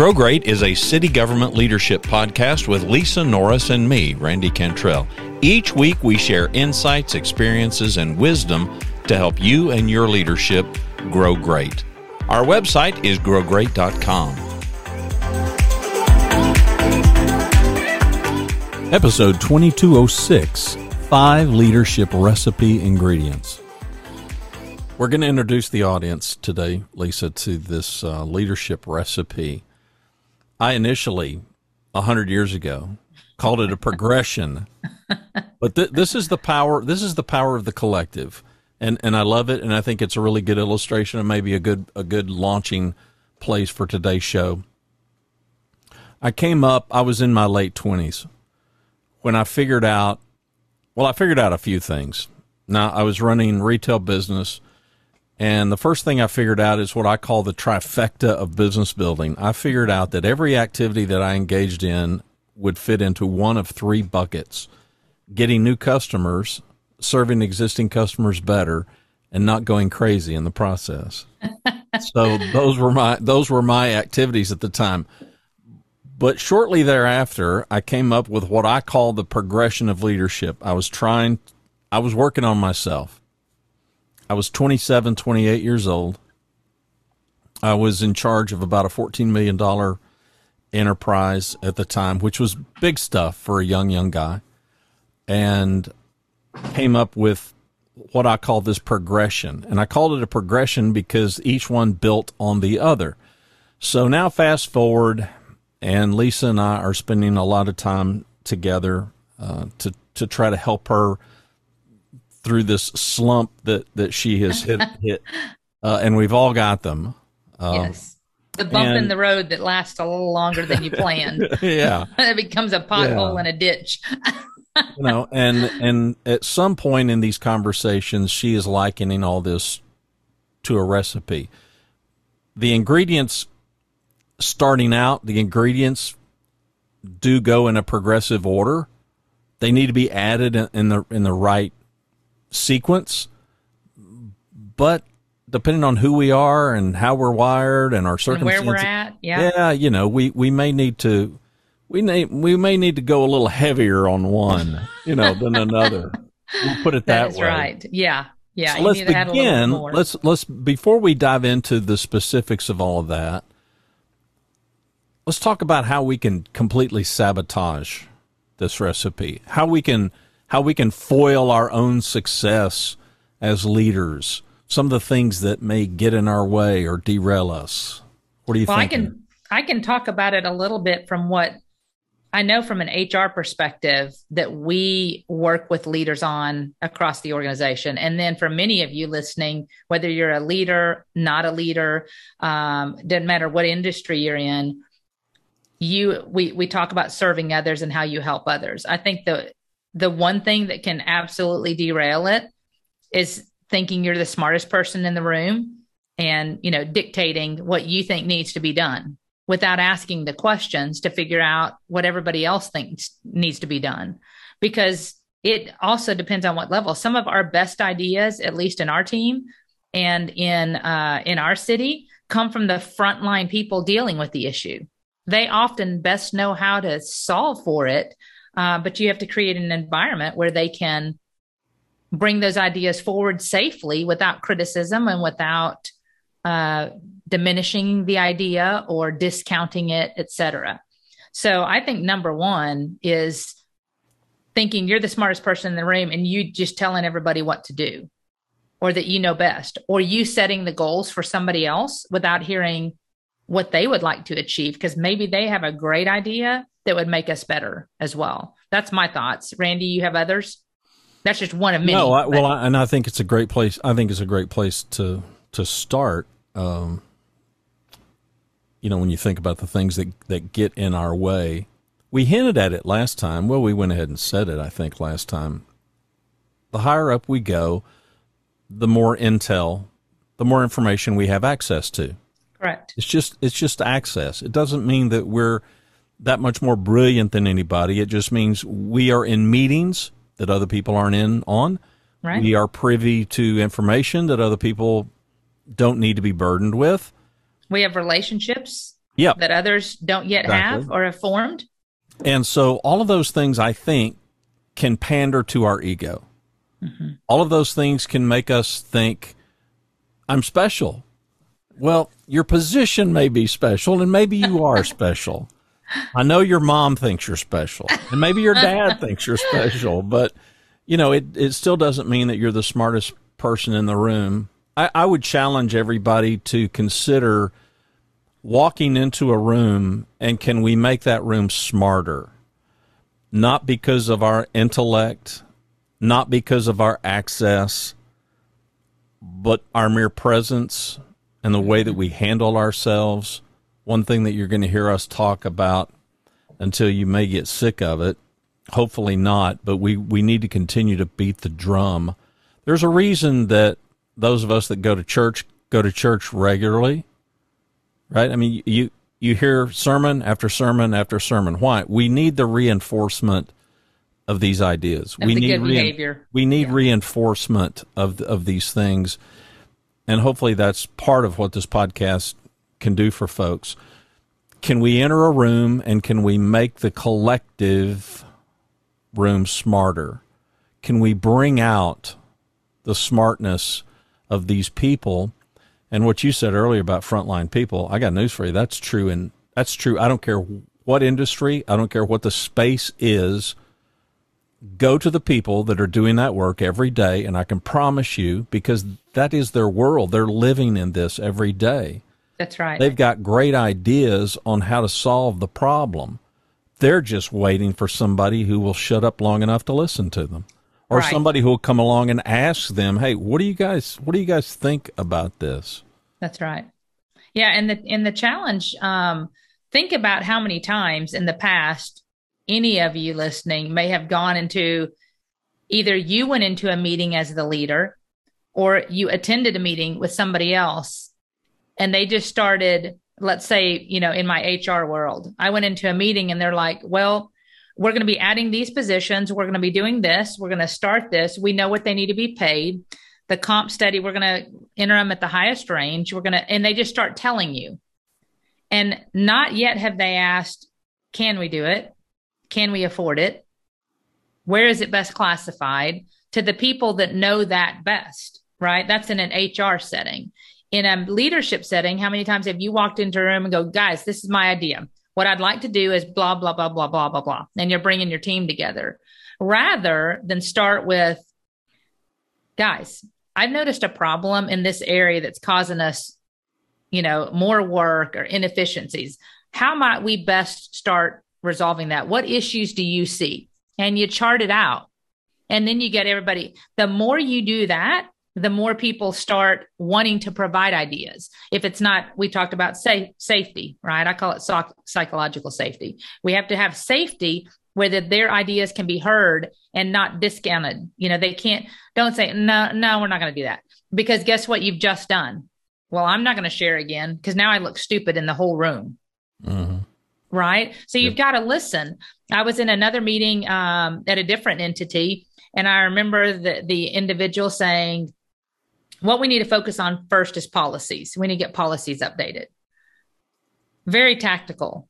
Grow Great is a city government leadership podcast with Lisa Norris and me, Randy Cantrell. Each week we share insights, experiences, and wisdom to help you and your leadership grow great. Our website is growgreat.com. Episode 2206 Five Leadership Recipe Ingredients. We're going to introduce the audience today, Lisa, to this uh, leadership recipe. I initially, a hundred years ago, called it a progression, but th- this is the power. This is the power of the collective, and and I love it, and I think it's a really good illustration and maybe a good a good launching place for today's show. I came up. I was in my late twenties when I figured out. Well, I figured out a few things. Now I was running retail business and the first thing I figured out is what I call the trifecta of business building. I figured out that every activity that I engaged in would fit into one of three buckets getting new customers, serving existing customers better, and not going crazy in the process. so those were my those were my activities at the time. But shortly thereafter, I came up with what I call the progression of leadership. I was trying I was working on myself. I was 27, 28 years old. I was in charge of about a $14 million enterprise at the time, which was big stuff for a young, young guy. And came up with what I call this progression. And I called it a progression because each one built on the other. So now, fast forward, and Lisa and I are spending a lot of time together uh, to, to try to help her through this slump that that she has hit hit, uh, and we've all got them. Um, yes, the bump and, in the road that lasts a little longer than you planned. yeah, it becomes a pothole yeah. in a ditch. you know, and and at some point in these conversations, she is likening all this to a recipe. The ingredients starting out, the ingredients do go in a progressive order. They need to be added in, in the in the right sequence, but depending on who we are and how we're wired and our circumstances, and where we're at, yeah, yeah, you know, we we may need to we may we may need to go a little heavier on one, you know, than another. We'll put it that, that way. right. Yeah. Yeah. So let's begin. Let's let's before we dive into the specifics of all of that, let's talk about how we can completely sabotage this recipe. How we can how we can foil our own success as leaders, some of the things that may get in our way or derail us. What do you well, think? I can I can talk about it a little bit from what I know from an HR perspective that we work with leaders on across the organization. And then for many of you listening, whether you're a leader, not a leader, um, doesn't matter what industry you're in, you we we talk about serving others and how you help others. I think the the one thing that can absolutely derail it is thinking you're the smartest person in the room and you know dictating what you think needs to be done without asking the questions to figure out what everybody else thinks needs to be done. Because it also depends on what level. Some of our best ideas at least in our team and in uh, in our city come from the frontline people dealing with the issue. They often best know how to solve for it uh, but you have to create an environment where they can bring those ideas forward safely without criticism and without uh, diminishing the idea or discounting it, etc. So I think number one is thinking you're the smartest person in the room and you just telling everybody what to do or that you know best or you setting the goals for somebody else without hearing what they would like to achieve because maybe they have a great idea that would make us better as well. That's my thoughts. Randy, you have others? That's just one of many. No, I, well, I, and I think it's a great place. I think it's a great place to to start. Um, you know, when you think about the things that that get in our way, we hinted at it last time. Well, we went ahead and said it. I think last time. The higher up we go, the more intel, the more information we have access to. Correct. It's just it's just access. It doesn't mean that we're that much more brilliant than anybody. It just means we are in meetings that other people aren't in on. Right. We are privy to information that other people don't need to be burdened with. We have relationships yep. that others don't yet exactly. have or have formed. And so all of those things I think can pander to our ego. Mm-hmm. All of those things can make us think, I'm special. Well, your position may be special, and maybe you are special. I know your mom thinks you're special, and maybe your dad thinks you're special, but you know, it, it still doesn't mean that you're the smartest person in the room. I, I would challenge everybody to consider walking into a room and can we make that room smarter? Not because of our intellect, not because of our access, but our mere presence and the way that we handle ourselves. One thing that you're going to hear us talk about until you may get sick of it, hopefully not, but we, we need to continue to beat the drum. There's a reason that those of us that go to church go to church regularly, right? I mean, you, you hear sermon after sermon after sermon. Why? We need the reinforcement of these ideas. we need behavior. We need yeah. reinforcement of of these things, and hopefully that's part of what this podcast can do for folks. Can we enter a room and can we make the collective room smarter? Can we bring out the smartness of these people? And what you said earlier about frontline people, I got news for you. That's true, and that's true. I don't care what industry, I don't care what the space is go to the people that are doing that work every day, and I can promise you, because that is their world, they're living in this every day. That's right. They've got great ideas on how to solve the problem. They're just waiting for somebody who will shut up long enough to listen to them. Or right. somebody who will come along and ask them, "Hey, what do you guys what do you guys think about this?" That's right. Yeah, and the in the challenge um think about how many times in the past any of you listening may have gone into either you went into a meeting as the leader or you attended a meeting with somebody else. And they just started let's say you know in my hr world i went into a meeting and they're like well we're going to be adding these positions. We're going to be doing this. We're going to start this. We know what they need to be paid. The comp study we're going to enter them at the highest range. We're going to and they just start telling you. And not yet have they asked can we do it can we afford it? Where is it best classified? To the people that know that best, right? That's in an HR setting. In a leadership setting, how many times have you walked into a room and go, guys, this is my idea. What I'd like to do is blah, blah, blah, blah, blah, blah, blah. And you're bringing your team together rather than start with, guys, I've noticed a problem in this area that's causing us, you know, more work or inefficiencies. How might we best start resolving that? What issues do you see? And you chart it out. And then you get everybody. The more you do that, the more people start wanting to provide ideas. If it's not, we talked about safe, safety, right? I call it psych- psychological safety. We have to have safety where the, their ideas can be heard and not discounted. You know, they can't, don't say, no, no, we're not going to do that. Because guess what you've just done? Well, I'm not going to share again because now I look stupid in the whole room. Mm-hmm right? So you've got to listen. I was in another meeting um, at a different entity, and I remember the, the individual saying, What we need to focus on first is policies. We need to get policies updated. Very tactical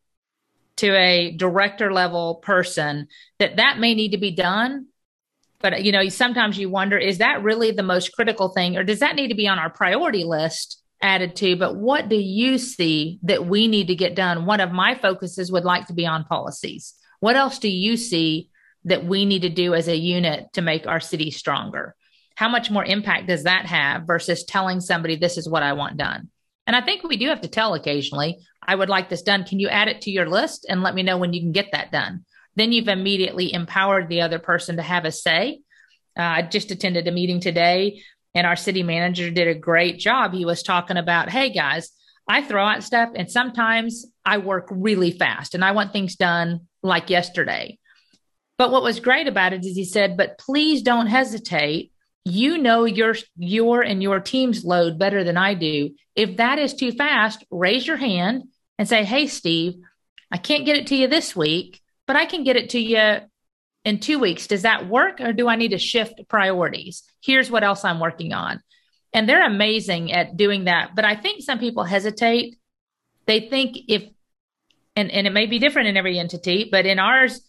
to a director level person that that may need to be done but you know sometimes you wonder is that really the most critical thing or does that need to be on our priority list added to, but what do you see that we need to get done? One of my focuses would like to be on policies. What else do you see that we need to do as a unit to make our city stronger? How much more impact does that have versus telling somebody this is what I want done? And I think we do have to tell occasionally, I would like this done. Can you add it to your list and let me know when you can get that done? Then you've immediately empowered the other person to have a say. Uh, I just attended a meeting today and our city manager did a great job. He was talking about, hey guys, I throw out stuff and sometimes I work really fast and I want things done like yesterday. But what was great about it is he said, but please don't hesitate. You know your your and your team's load better than I do. If that is too fast, raise your hand and say, "Hey Steve, I can't get it to you this week, but I can get it to you in two weeks, does that work or do I need to shift priorities? Here's what else I'm working on. And they're amazing at doing that. But I think some people hesitate. They think if and, and it may be different in every entity, but in ours,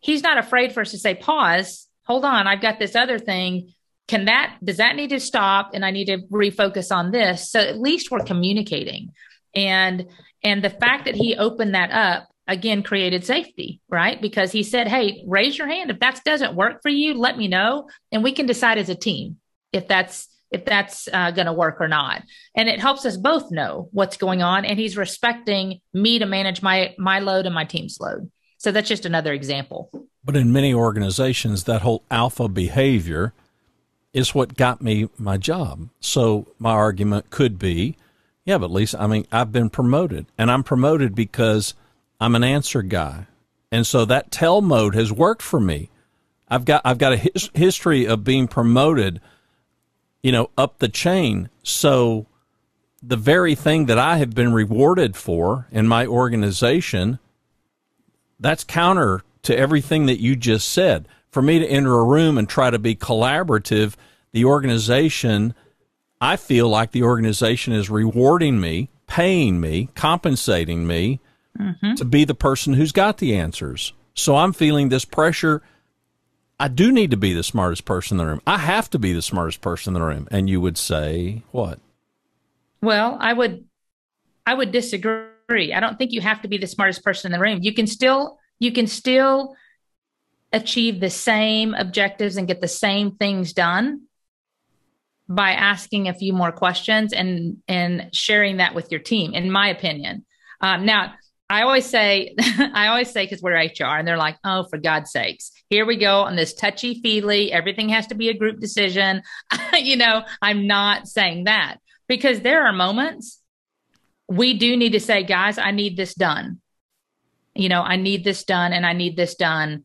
he's not afraid for us to say, pause, hold on, I've got this other thing. Can that, does that need to stop? And I need to refocus on this. So at least we're communicating. And, and the fact that he opened that up again created safety, right? Because he said, Hey, raise your hand. If that doesn't work for you, let me know. And we can decide as a team if that's if that's uh, going to work or not and it helps us both know what's going on and he's respecting me to manage my my load and my team's load so that's just another example but in many organizations that whole alpha behavior is what got me my job so my argument could be yeah but lisa i mean i've been promoted and i'm promoted because i'm an answer guy and so that tell mode has worked for me i've got i've got a his, history of being promoted you know, up the chain. So the very thing that I have been rewarded for in my organization, that's counter to everything that you just said. For me to enter a room and try to be collaborative, the organization, I feel like the organization is rewarding me, paying me, compensating me mm-hmm. to be the person who's got the answers. So I'm feeling this pressure I do need to be the smartest person in the room. I have to be the smartest person in the room. And you would say what? Well, I would I would disagree. I don't think you have to be the smartest person in the room. You can still you can still achieve the same objectives and get the same things done by asking a few more questions and and sharing that with your team in my opinion um, now I always say, I always say, because we're HR, and they're like, oh, for God's sakes, here we go on this touchy feely. Everything has to be a group decision. you know, I'm not saying that because there are moments we do need to say, guys, I need this done. You know, I need this done, and I need this done.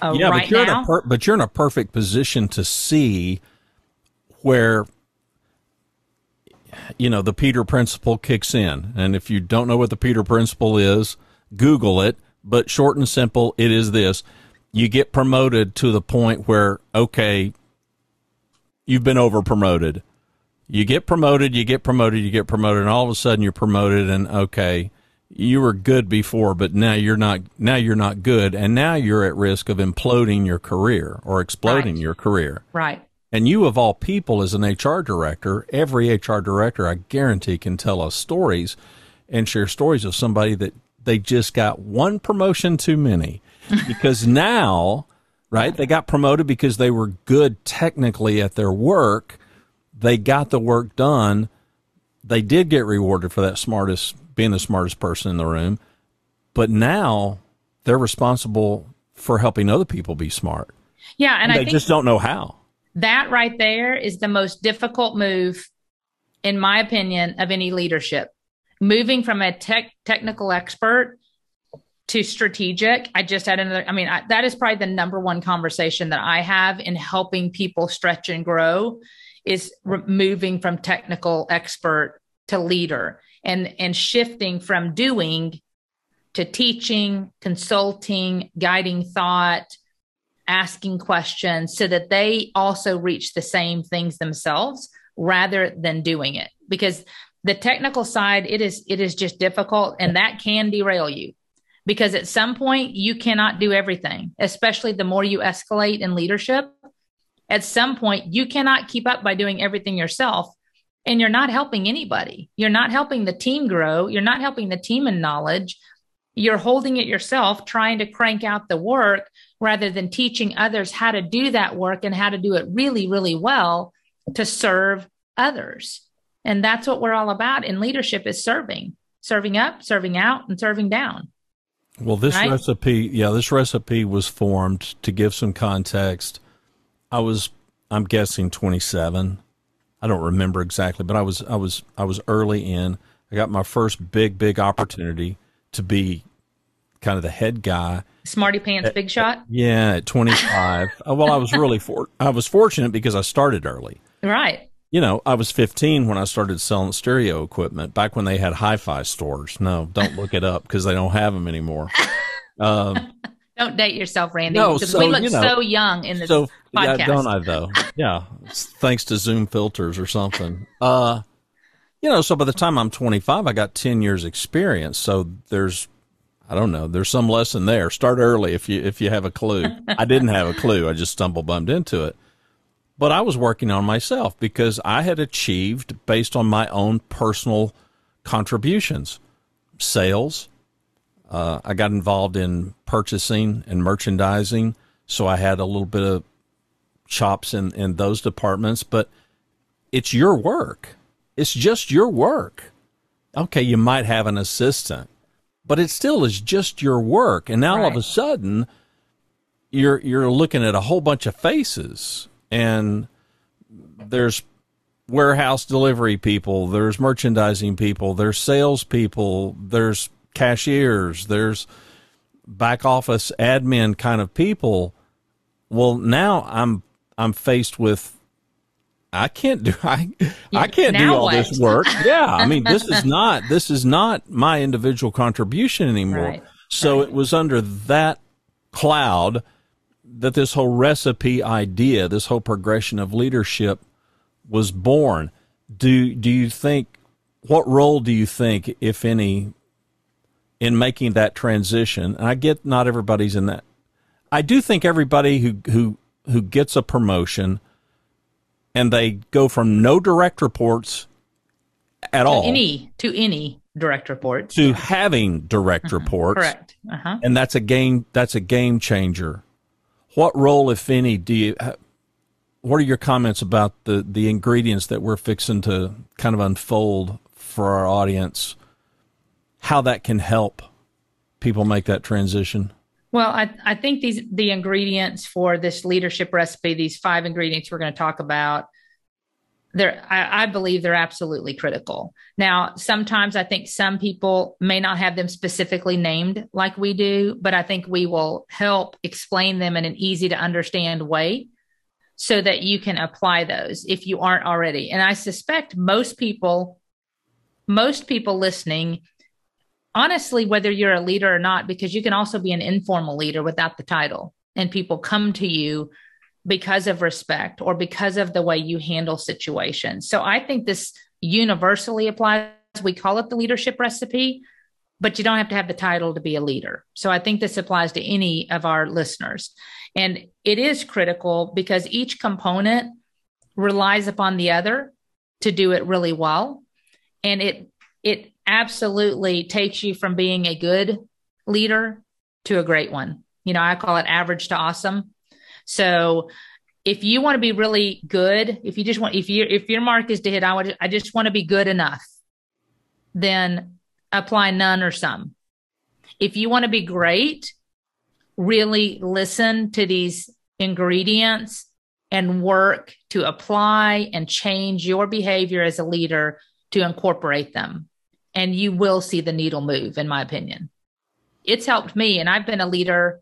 Uh, yeah, right but you're now. in a per- but you're in a perfect position to see where you know, the Peter principle kicks in. And if you don't know what the Peter principle is, Google it. But short and simple, it is this you get promoted to the point where, okay, you've been over promoted. You get promoted, you get promoted, you get promoted, and all of a sudden you're promoted, and okay, you were good before, but now you're not. Now you're not good, and now you're at risk of imploding your career or exploding right. your career. Right. And you, of all people, as an HR director, every HR director, I guarantee, can tell us stories and share stories of somebody that they just got one promotion too many. Because now, right, they got promoted because they were good technically at their work. They got the work done. They did get rewarded for that smartest, being the smartest person in the room. But now they're responsible for helping other people be smart. Yeah. And, and they think- just don't know how that right there is the most difficult move, in my opinion, of any leadership. Moving from a tech technical expert to strategic. I just had another, I mean, I, that is probably the number one conversation that I have in helping people stretch and grow is re- moving from technical expert to leader and, and shifting from doing to teaching, consulting, guiding thought, asking questions so that they also reach the same things themselves rather than doing it. Because the technical side it is it is just difficult and that can derail you. Because at some point you cannot do everything especially the more you escalate in leadership. At some point you cannot keep up by doing everything yourself and you're not helping anybody. You're not helping the team grow. You're not helping the team in knowledge you're holding it yourself trying to crank out the work rather than teaching others how to do that work and how to do it really, really well to serve others. And that's what we're all about in leadership is serving, serving up, serving out, and serving down. Well, this right? recipe, yeah, this recipe was formed to give some context. I was, I'm guessing 27. I don't remember exactly, but I was, I was, I was early in. I got my first big, big opportunity to be kind of the head guy Smarty pants, big shot. Yeah, at 25. Uh, well, I was really for I was fortunate because I started early. Right. You know, I was 15 when I started selling stereo equipment. Back when they had hi-fi stores. No, don't look it up because they don't have them anymore. Um, don't date yourself, Randy. No, so, we look you know, so young in this so, podcast. Yeah, don't I though? Yeah, thanks to Zoom filters or something. Uh, you know, so by the time I'm 25, I got 10 years experience. So there's I don't know. There's some lesson there. Start early if you if you have a clue. I didn't have a clue. I just stumbled bummed into it. But I was working on myself because I had achieved based on my own personal contributions, sales. Uh, I got involved in purchasing and merchandising, so I had a little bit of chops in in those departments. But it's your work. It's just your work. Okay, you might have an assistant but it still is just your work. And now right. all of a sudden, you're you're looking at a whole bunch of faces, and there's warehouse delivery people, there's merchandising people, there's sales people, there's cashiers, there's back office admin kind of people. Well, now I'm I'm faced with I can't do I I can't do all what? this work. Yeah, I mean this is not this is not my individual contribution anymore. Right. So right. it was under that cloud that this whole recipe idea, this whole progression of leadership was born. Do do you think what role do you think if any in making that transition? And I get not everybody's in that. I do think everybody who who who gets a promotion and they go from no direct reports at to all any to any direct reports to having direct uh-huh. reports. Correct. Uh-huh. and that's a game that's a game changer. What role if any do you what are your comments about the the ingredients that we're fixing to kind of unfold for our audience? How that can help people make that transition well, I, I think these the ingredients for this leadership recipe, these five ingredients we're going to talk about, they're I, I, believe they're absolutely critical. Now, sometimes I think some people may not have them specifically named like we do, but I think we will help explain them in an easy to understand way so that you can apply those if you aren't already. And I suspect most people, most people listening honestly, whether you're a leader or not, because you can also be an informal leader without the title, and people come to you because of respect or because of the way you handle situations. So I think this universally applies. We call it the leadership recipe, but you don't have to have the title to be a leader. So I think this applies to any of our listeners. And it is critical because each component relies upon the other to do it really well. And it it absolutely takes you from being a good leader to a great one. You know, I call it average to awesome. So if you want to be really good, if you just want, if you if your mark is to hit, I want, I just want to be good enough, then apply none or some. If you want to be great, really listen to these ingredients and work to apply and change your behavior as a leader to incorporate them and you will see the needle move, in my opinion. It's helped me, and I've been a leader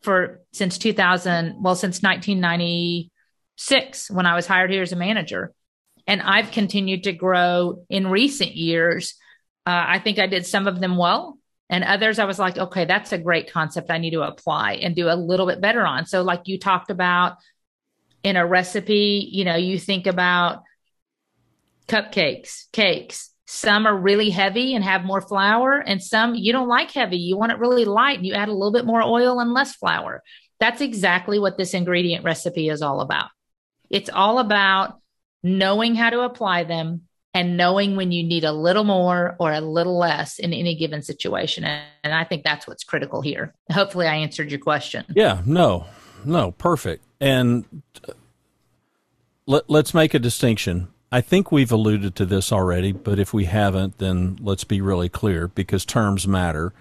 for since 2000, well, since 1996 when I was hired here as a manager. And I've continued to grow in recent years. Uh, I think I did some of them well, and others I was like, okay, that's a great concept. I need to apply and do a little bit better on. So, like you talked about in a recipe, you know, you think about cupcakes, cakes, some are really heavy and have more flour, and some you don't like heavy. You want it really light and you add a little bit more oil and less flour. That's exactly what this ingredient recipe is all about. It's all about knowing how to apply them and knowing when you need a little more or a little less in any given situation. And I think that's what's critical here. Hopefully, I answered your question. Yeah, no, no, perfect. And uh, let, let's make a distinction I think we've alluded to this already, but if we haven't, then let's be really clear because terms matter.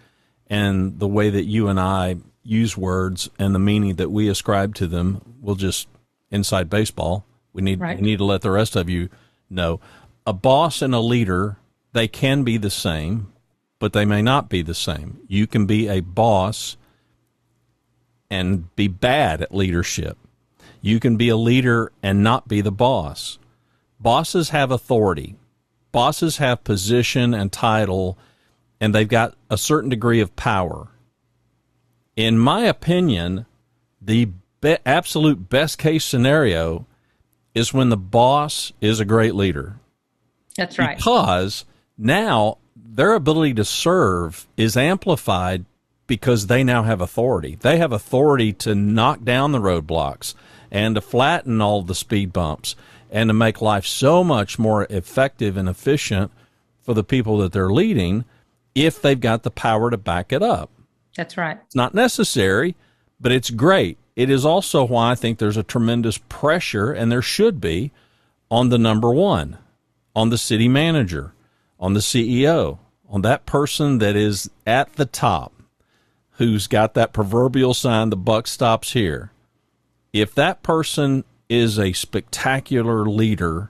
And the way that you and I use words and the meaning that we ascribe to them will just inside baseball. We need right. we need to let the rest of you know. A boss and a leader, they can be the same, but they may not be the same. You can be a boss and be bad at leadership. You can be a leader and not be the boss bosses have authority, bosses have position and title, and they've got a certain degree of power. In my opinion, the be- absolute best case scenario is when the boss is a great leader. That's right. Because now their ability to serve is amplified because they now have authority. They have authority to knock down the roadblocks and to flatten all the speed bumps and to make life so much more effective and efficient for the people that they're leading if they've got the power to back it up. That's right. It's not necessary, but it's great. It is also why I think there's a tremendous pressure, and there should be, on the number one, on the city manager, on the CEO, on that person that is at the top, who's got that proverbial sign, the buck stops here. If that person is a spectacular leader,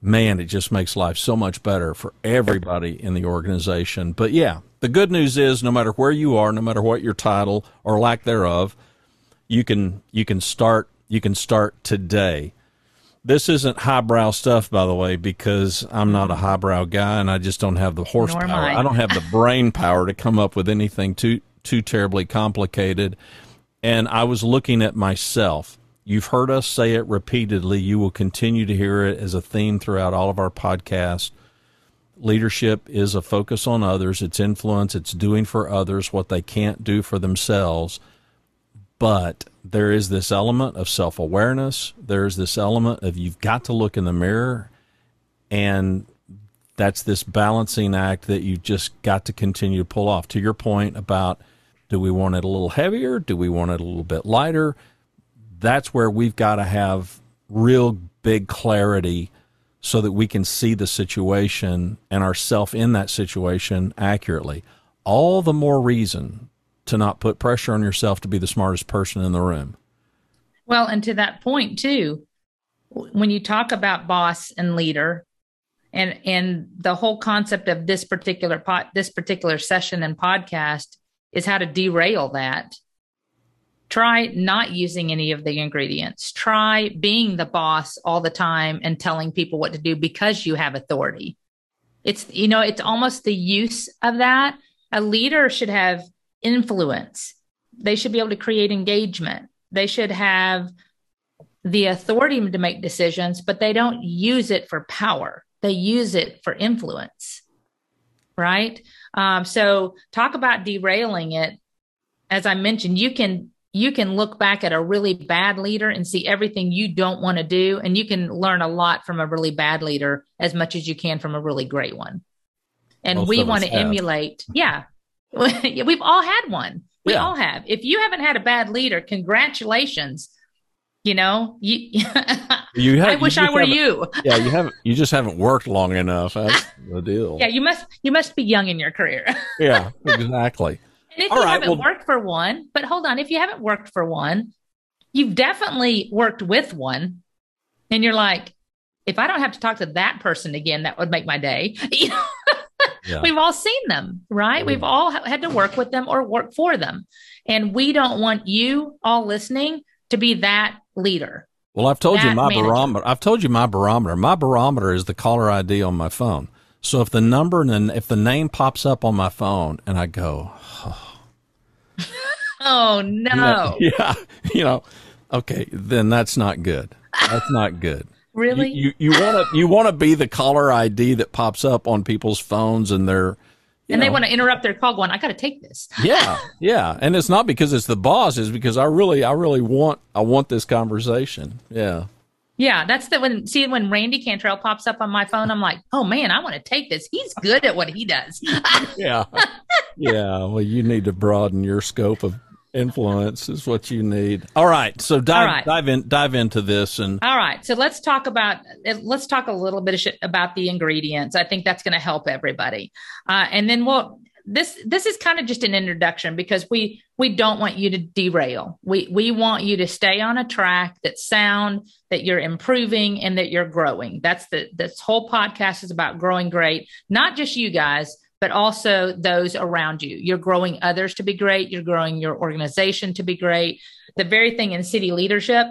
man, it just makes life so much better for everybody in the organization. But yeah, the good news is no matter where you are, no matter what your title or lack thereof, you can you can start you can start today. This isn't highbrow stuff, by the way, because I'm not a highbrow guy and I just don't have the horsepower. I. I don't have the brain power to come up with anything too too terribly complicated. And I was looking at myself. You've heard us say it repeatedly. You will continue to hear it as a theme throughout all of our podcasts leadership is a focus on others, it's influence, it's doing for others what they can't do for themselves. But there is this element of self awareness. There's this element of you've got to look in the mirror. And that's this balancing act that you've just got to continue to pull off. To your point about do we want it a little heavier? Do we want it a little bit lighter? That's where we've got to have real big clarity so that we can see the situation and ourself in that situation accurately. All the more reason to not put pressure on yourself to be the smartest person in the room. Well, and to that point too, when you talk about boss and leader, and and the whole concept of this particular pot, this particular session and podcast is how to derail that Try not using any of the ingredients. Try being the boss all the time and telling people what to do because you have authority. It's, you know, it's almost the use of that. A leader should have influence, they should be able to create engagement, they should have the authority to make decisions, but they don't use it for power. They use it for influence. Right. Um, so, talk about derailing it. As I mentioned, you can you can look back at a really bad leader and see everything you don't want to do. And you can learn a lot from a really bad leader as much as you can from a really great one. And Most we want to emulate. Yeah. We've all had one. We yeah. all have. If you haven't had a bad leader, congratulations. You know, you, you have, I wish I were you. yeah, you haven't. You just haven't worked long enough. That's the deal. Yeah, you must. You must be young in your career. yeah, exactly. And if All you right, haven't well, worked for one, but hold on, if you haven't worked for one, you've definitely worked with one. And you're like, if I don't have to talk to that person again, that would make my day. yeah. We've all seen them, right? Oh, We've all had to work with them or work for them. And we don't want you all listening to be that leader. Well, I've told you my manager. barometer. I've told you my barometer. My barometer is the caller ID on my phone. So if the number and if the name pops up on my phone and I go, oh, oh no, yeah, you know, okay, then that's not good. That's not good. really? You you want to you want to be the caller ID that pops up on people's phones and they're and know, they want to interrupt their call going i got to take this yeah yeah and it's not because it's the boss it's because i really i really want i want this conversation yeah yeah, that's the when see when Randy Cantrell pops up on my phone, I'm like, oh man, I want to take this. He's good at what he does. yeah, yeah. Well, you need to broaden your scope of influence is what you need. All right, so dive right. dive in dive into this and. All right, so let's talk about let's talk a little bit about the ingredients. I think that's going to help everybody, uh, and then we'll this this is kind of just an introduction because we we don't want you to derail. We we want you to stay on a track that's sound, that you're improving and that you're growing. That's the this whole podcast is about growing great, not just you guys, but also those around you. You're growing others to be great, you're growing your organization to be great. The very thing in city leadership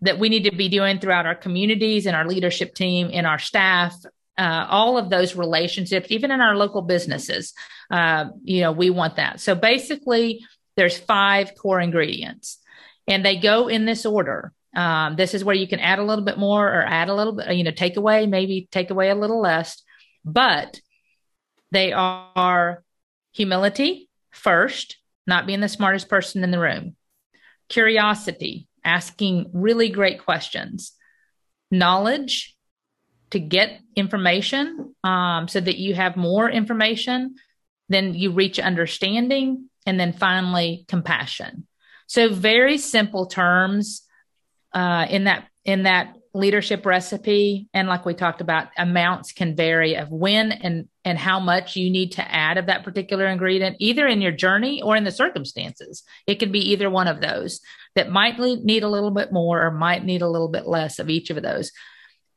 that we need to be doing throughout our communities and our leadership team and our staff uh, all of those relationships, even in our local businesses. Uh, you know, we want that. So basically, there's five core ingredients, and they go in this order. Um, this is where you can add a little bit more or add a little bit, you know, take away, maybe take away a little less, but they are humility first, not being the smartest person in the room, curiosity, asking really great questions, knowledge to get information um, so that you have more information, then you reach understanding, and then finally compassion. So very simple terms uh, in that in that leadership recipe and like we talked about amounts can vary of when and and how much you need to add of that particular ingredient either in your journey or in the circumstances it could be either one of those that might need a little bit more or might need a little bit less of each of those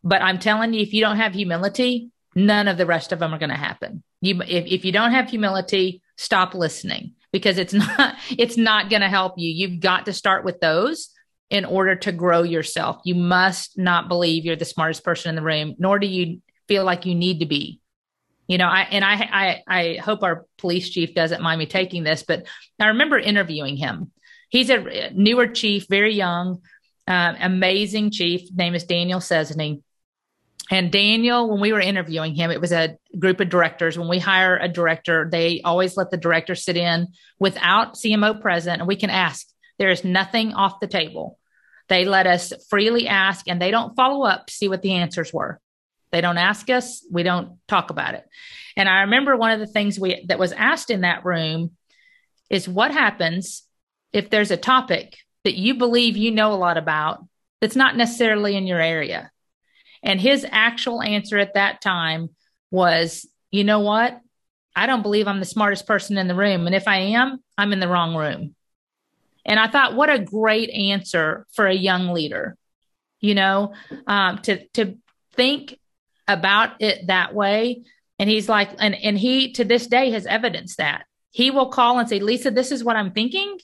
but i'm telling you if you don't have humility none of the rest of them are going to happen you if, if you don't have humility stop listening because it's not it's not going to help you you've got to start with those in order to grow yourself. You must not believe you're the smartest person in the room, nor do you feel like you need to be. You know, I and I I I hope our police chief doesn't mind me taking this, but I remember interviewing him. He's a newer chief, very young, uh, amazing chief. Name is Daniel Sesney. And Daniel, when we were interviewing him, it was a group of directors. When we hire a director, they always let the director sit in without CMO present, and we can ask. There is nothing off the table. They let us freely ask and they don't follow up to see what the answers were. They don't ask us, we don't talk about it. And I remember one of the things we that was asked in that room is what happens if there's a topic that you believe you know a lot about that's not necessarily in your area. And his actual answer at that time was, you know what? I don't believe I'm the smartest person in the room. And if I am, I'm in the wrong room. And I thought, what a great answer for a young leader, you know, um, to to think about it that way. And he's like, and and he to this day has evidenced that he will call and say, Lisa, this is what I'm thinking.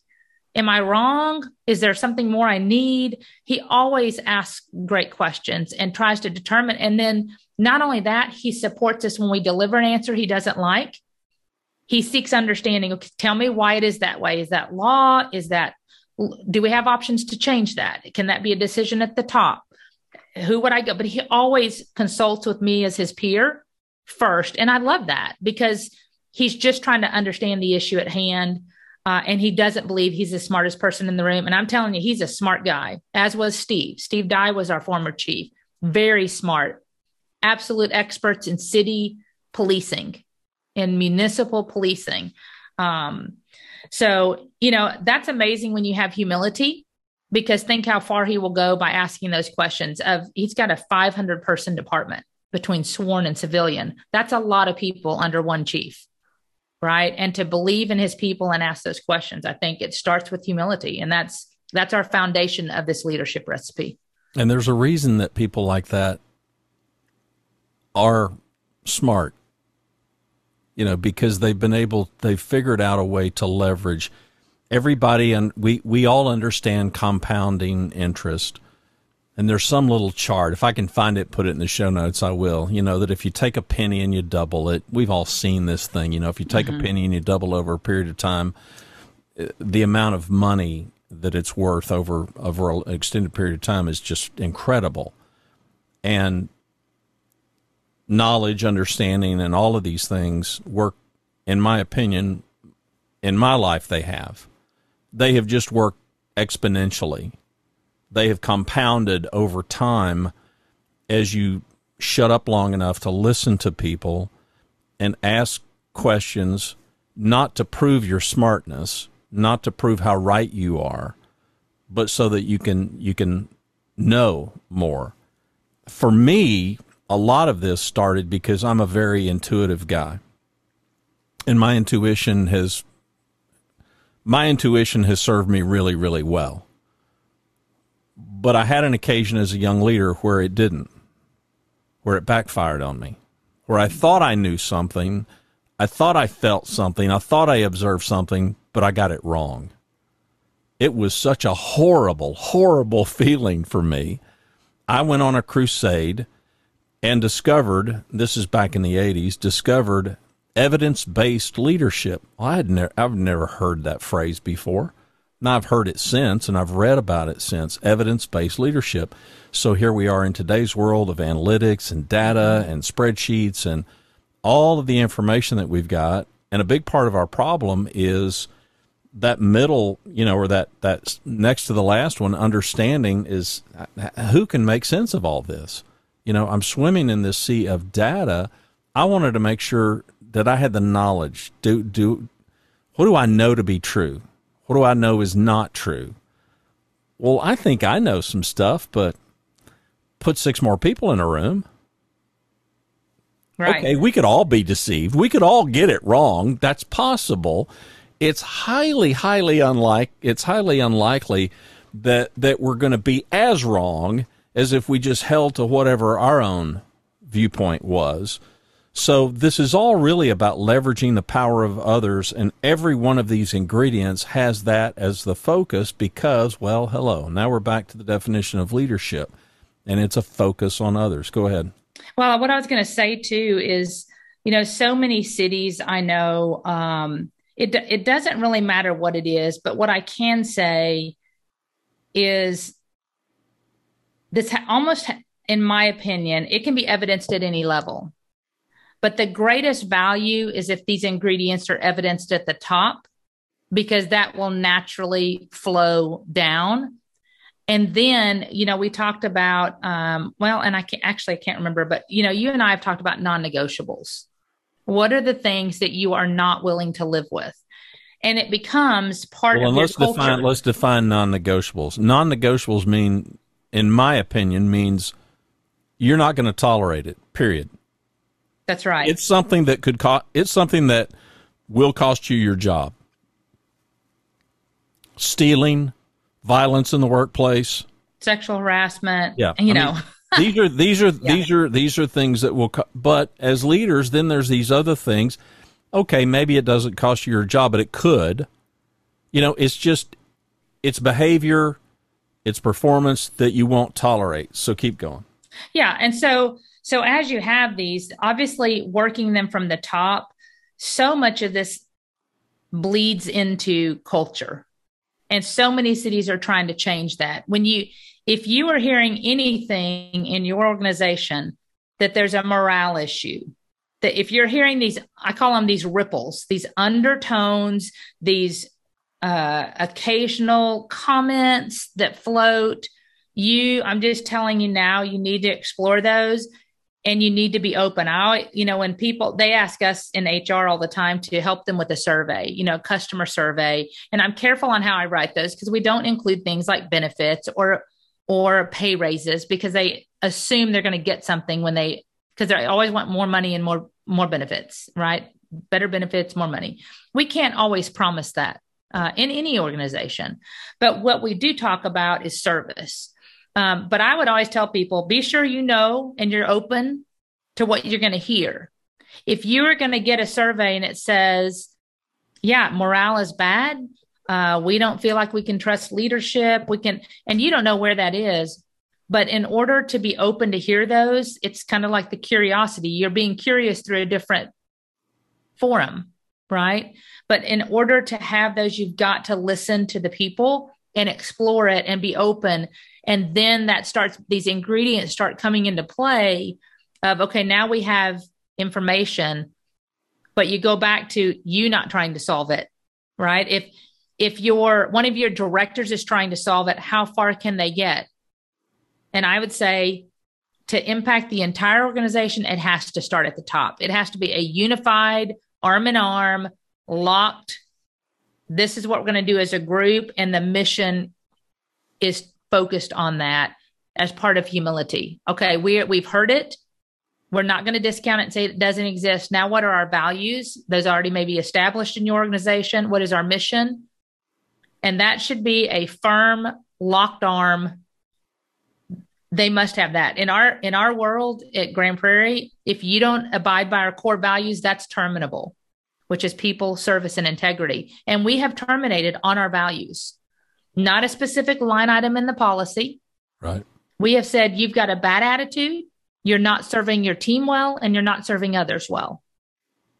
Am I wrong? Is there something more I need? He always asks great questions and tries to determine. And then not only that, he supports us when we deliver an answer he doesn't like he seeks understanding. Okay, tell me why it is that way. Is that law? Is that, do we have options to change that? Can that be a decision at the top? Who would I go? But he always consults with me as his peer first. And I love that because he's just trying to understand the issue at hand. Uh, and he doesn't believe he's the smartest person in the room. And I'm telling you, he's a smart guy, as was Steve. Steve Dye was our former chief, very smart, absolute experts in city policing in municipal policing. Um, so, you know, that's amazing when you have humility because think how far he will go by asking those questions of he's got a 500 person department between sworn and civilian. That's a lot of people under one chief. Right. And to believe in his people and ask those questions, I think it starts with humility. And that's that's our foundation of this leadership recipe. And there's a reason that people like that are smart you know, because they've been able, they've figured out a way to leverage everybody, and we we all understand compounding interest. And there's some little chart. If I can find it, put it in the show notes, I will. You know, that if you take a penny and you double it, we've all seen this thing. You know, if you take mm-hmm. a penny and you double over a period of time, uh, the amount of money that it's worth over over an extended period of time is just incredible. And knowledge, understanding, and all of these things work, in my opinion, in my life, they have. They have just worked exponentially. They have compounded over time as you shut up long enough to listen to people and ask questions, not to prove your smartness, not to prove how right you are, but so that you can you can know more. For me, a lot of this started because I'm a very intuitive guy. And my intuition has my intuition has served me really, really well. But I had an occasion as a young leader where it didn't, where it backfired on me, where I thought I knew something, I thought I felt something, I thought I observed something, but I got it wrong. It was such a horrible, horrible feeling for me. I went on a crusade and discovered this is back in the 80s discovered evidence-based leadership well, i had never i've never heard that phrase before now i've heard it since and i've read about it since evidence-based leadership so here we are in today's world of analytics and data and spreadsheets and all of the information that we've got and a big part of our problem is that middle, you know, or that that next to the last one, understanding is uh, who can make sense of all this. You know, I'm swimming in this sea of data. I wanted to make sure that I had the knowledge. Do do what do I know to be true? What do I know is not true? Well, I think I know some stuff, but put six more people in a room. Right. Okay, we could all be deceived. We could all get it wrong. That's possible. It's highly, highly unlike. It's highly unlikely that that we're going to be as wrong as if we just held to whatever our own viewpoint was. So this is all really about leveraging the power of others, and every one of these ingredients has that as the focus because, well, hello. Now we're back to the definition of leadership, and it's a focus on others. Go ahead. Well, what I was going to say too is, you know, so many cities I know, um, it it doesn't really matter what it is, but what I can say is this ha- almost, in my opinion, it can be evidenced at any level. But the greatest value is if these ingredients are evidenced at the top, because that will naturally flow down. And then you know we talked about um, well and i can't actually i can't remember but you know you and i have talked about non-negotiables. What are the things that you are not willing to live with? And it becomes part well, of let's your culture. define let's define non-negotiables. Non-negotiables mean in my opinion means you're not going to tolerate it period that's right it's something that could cost it's something that will cost you your job stealing violence in the workplace, sexual harassment. Yeah, you I know. Mean, these are these are yeah. these are these are things that will. Co- but as leaders, then there's these other things. Okay, maybe it doesn't cost you your job, but it could. You know, it's just it's behavior, it's performance that you won't tolerate. So keep going. Yeah, and so so as you have these, obviously working them from the top, so much of this bleeds into culture and so many cities are trying to change that. When you, if you are hearing anything in your organization that there's a morale issue, that if you're hearing these, I call them these ripples, these undertones, these uh, occasional comments that float, you, I'm just telling you now, you need to explore those and you need to be open. I, you know, when people they ask us in HR all the time to help them with a survey, you know, customer survey, and I'm careful on how I write those because we don't include things like benefits or or pay raises because they assume they're going to get something when they because they always want more money and more more benefits, right? Better benefits, more money. We can't always promise that uh, in any organization, but what we do talk about is service. Um, but I would always tell people be sure you know and you're open to what you're going to hear. If you are going to get a survey and it says, yeah, morale is bad, uh, we don't feel like we can trust leadership, we can, and you don't know where that is. But in order to be open to hear those, it's kind of like the curiosity. You're being curious through a different forum, right? But in order to have those, you've got to listen to the people and explore it and be open and then that starts these ingredients start coming into play of okay now we have information but you go back to you not trying to solve it right? If if your one of your directors is trying to solve it how far can they get? And i would say to impact the entire organization it has to start at the top. It has to be a unified arm in arm locked. This is what we're going to do as a group and the mission is focused on that as part of humility. Okay we we've heard it. We're not going to discount it and say it doesn't exist. Now what are our values? Those already may be established in your organization. What is our mission? And that should be a firm locked arm. They must have that. In our in our world at grand prairie if you don't abide by our core values that's terminable which is people, service, and integrity. And we have terminated on our values, not a specific line item in the policy. Right. We have said you've got a bad attitude, you're not serving your team well, and you're not serving others well.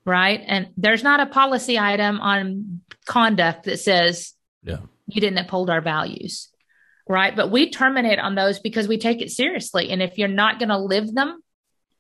Right. And there's not a policy item on conduct that says yeah. you didn't uphold our values. Right. But we terminate on those because we take it seriously. And if you're not going to live them,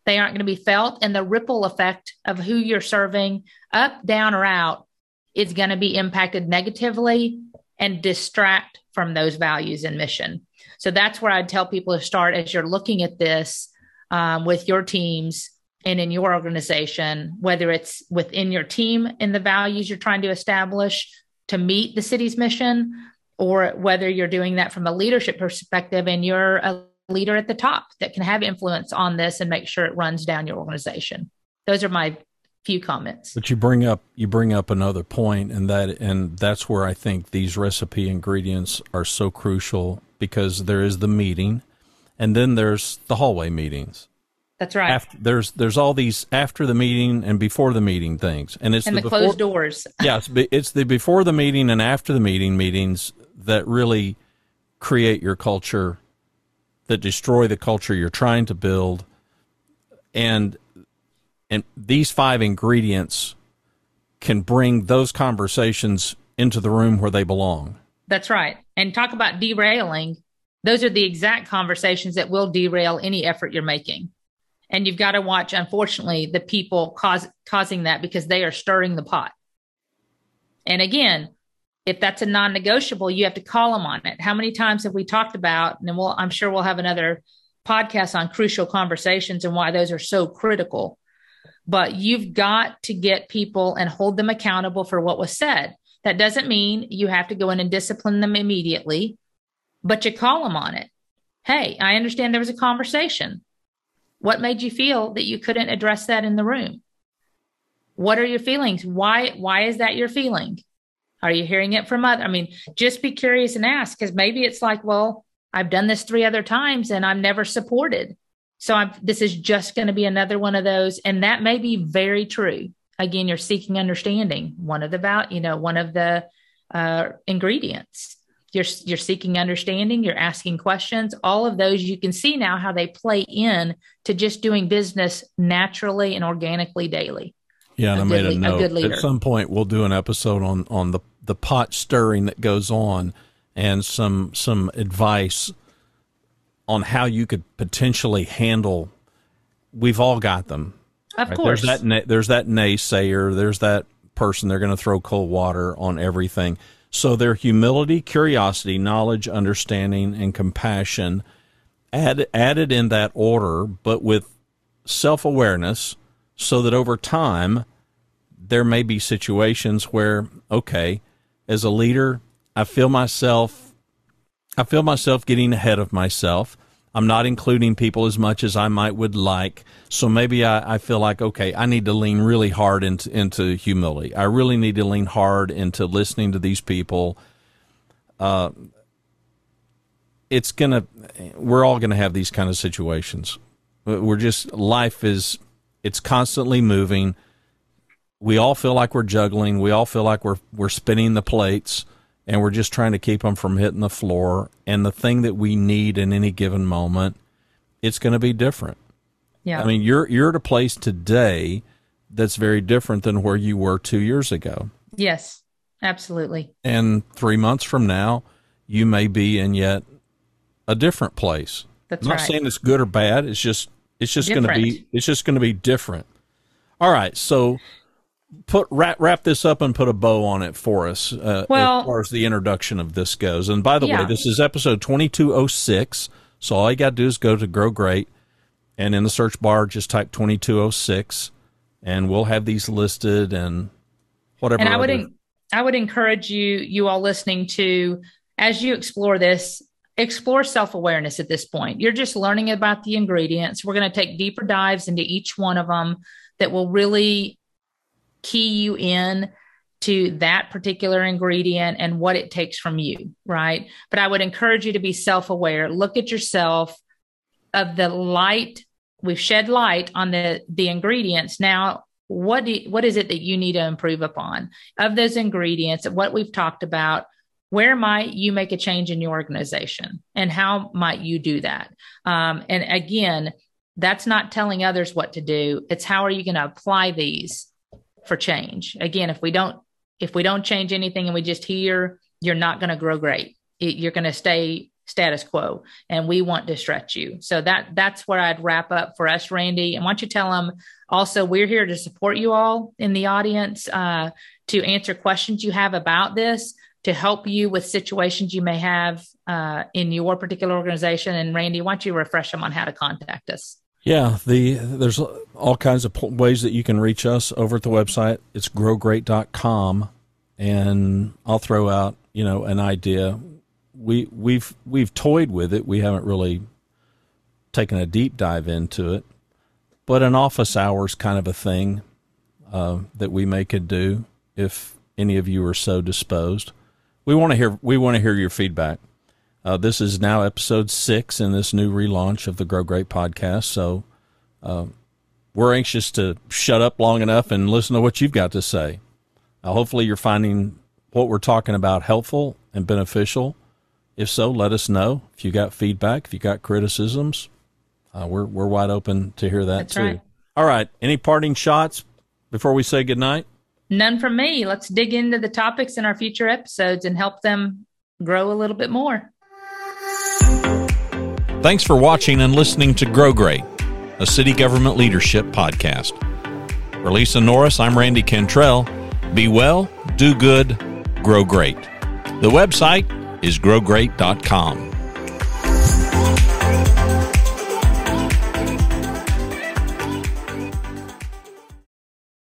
they aren't going to be felt. And the ripple effect of who you're serving, up, down, or out, is going to be impacted negatively and distract from those values and mission. So that's where I'd tell people to start as you're looking at this um, with your teams and in your organization, whether it's within your team and the values you're trying to establish to meet the city's mission, or whether you're doing that from a leadership perspective and you're a leader at the top that can have influence on this and make sure it runs down your organization. Those are my few comments. But you bring up you bring up another point and that and that's where I think these recipe ingredients are so crucial because there is the meeting and then there's the hallway meetings. That's right. After, there's there's all these after the meeting and before the meeting things, and it's and the, the before, closed doors. yeah, it's, it's the before the meeting and after the meeting meetings that really create your culture, that destroy the culture you're trying to build, and and these five ingredients can bring those conversations into the room where they belong. That's right. And talk about derailing. Those are the exact conversations that will derail any effort you're making. And you've got to watch, unfortunately, the people cause, causing that because they are stirring the pot. And again, if that's a non-negotiable, you have to call them on it. How many times have we talked about? And we'll, I'm sure we'll have another podcast on crucial conversations and why those are so critical. But you've got to get people and hold them accountable for what was said. That doesn't mean you have to go in and discipline them immediately, but you call them on it. Hey, I understand there was a conversation. What made you feel that you couldn't address that in the room? What are your feelings? Why why is that your feeling? Are you hearing it from other? I mean, just be curious and ask because maybe it's like, well, I've done this three other times and I'm never supported. So I'm, this is just going to be another one of those. And that may be very true. Again, you're seeking understanding. One of the about, you know, one of the uh, ingredients. You're you're seeking understanding. You're asking questions. All of those you can see now how they play in to just doing business naturally and organically daily. Yeah, and a I made a note. A At some point, we'll do an episode on on the the pot stirring that goes on, and some some advice on how you could potentially handle. We've all got them. Of right? course, there's that there's that naysayer. There's that person. They're going to throw cold water on everything. So their humility, curiosity, knowledge, understanding, and compassion add, added in that order, but with self awareness so that over time there may be situations where okay as a leader i feel myself i feel myself getting ahead of myself. I'm not including people as much as i might would like. So maybe i, I feel like okay i need to lean really hard into, into humility. I really need to lean hard into listening to these people. Uh, it's gonna we're all gonna have these kind of situations. We're just life is it's constantly moving. We all feel like we're juggling. We all feel like we're we're spinning the plates and we're just trying to keep them from hitting the floor. And the thing that we need in any given moment, it's going to be different. Yeah. I mean, you're you're at a place today that's very different than where you were 2 years ago. Yes. Absolutely. And 3 months from now, you may be in yet a different place. That's I'm not right. saying it's good or bad. It's just it's just going to be it's just going to be different. All right, so put wrap wrap this up and put a bow on it for us uh, well, as far as the introduction of this goes. And by the yeah. way, this is episode 2206. So all you got to do is go to Grow Great and in the search bar just type 2206 and we'll have these listed and whatever. And I would I would encourage you you all listening to as you explore this explore self awareness at this point. You're just learning about the ingredients. We're going to take deeper dives into each one of them that will really key you in to that particular ingredient and what it takes from you, right? But I would encourage you to be self aware. Look at yourself of the light. We've shed light on the the ingredients. Now, what do, what is it that you need to improve upon of those ingredients? Of what we've talked about where might you make a change in your organization and how might you do that um, and again that's not telling others what to do it's how are you going to apply these for change again if we don't if we don't change anything and we just hear you're not going to grow great it, you're going to stay status quo and we want to stretch you so that that's where i'd wrap up for us randy and why don't you tell them also we're here to support you all in the audience uh, to answer questions you have about this, to help you with situations you may have uh, in your particular organization. And Randy, why don't you refresh them on how to contact us? Yeah, the there's all kinds of ways that you can reach us over at the website. It's growgreat.com and I'll throw out, you know, an idea. We we've we've toyed with it. We haven't really taken a deep dive into it, but an office hours kind of a thing uh, that we may could do if any of you are so disposed. We want to hear we want to hear your feedback. Uh, this is now episode six in this new relaunch of the Grow Great podcast. So uh, we're anxious to shut up long enough and listen to what you've got to say. Uh, hopefully, you're finding what we're talking about helpful and beneficial. If so, let us know. If you got feedback, if you got criticisms, uh, we're we're wide open to hear that That's too. right. All right. Any parting shots before we say goodnight? None from me. Let's dig into the topics in our future episodes and help them grow a little bit more. Thanks for watching and listening to Grow Great, a city government leadership podcast. For Lisa Norris, I'm Randy Cantrell. Be well, do good, grow great. The website is growgreat.com.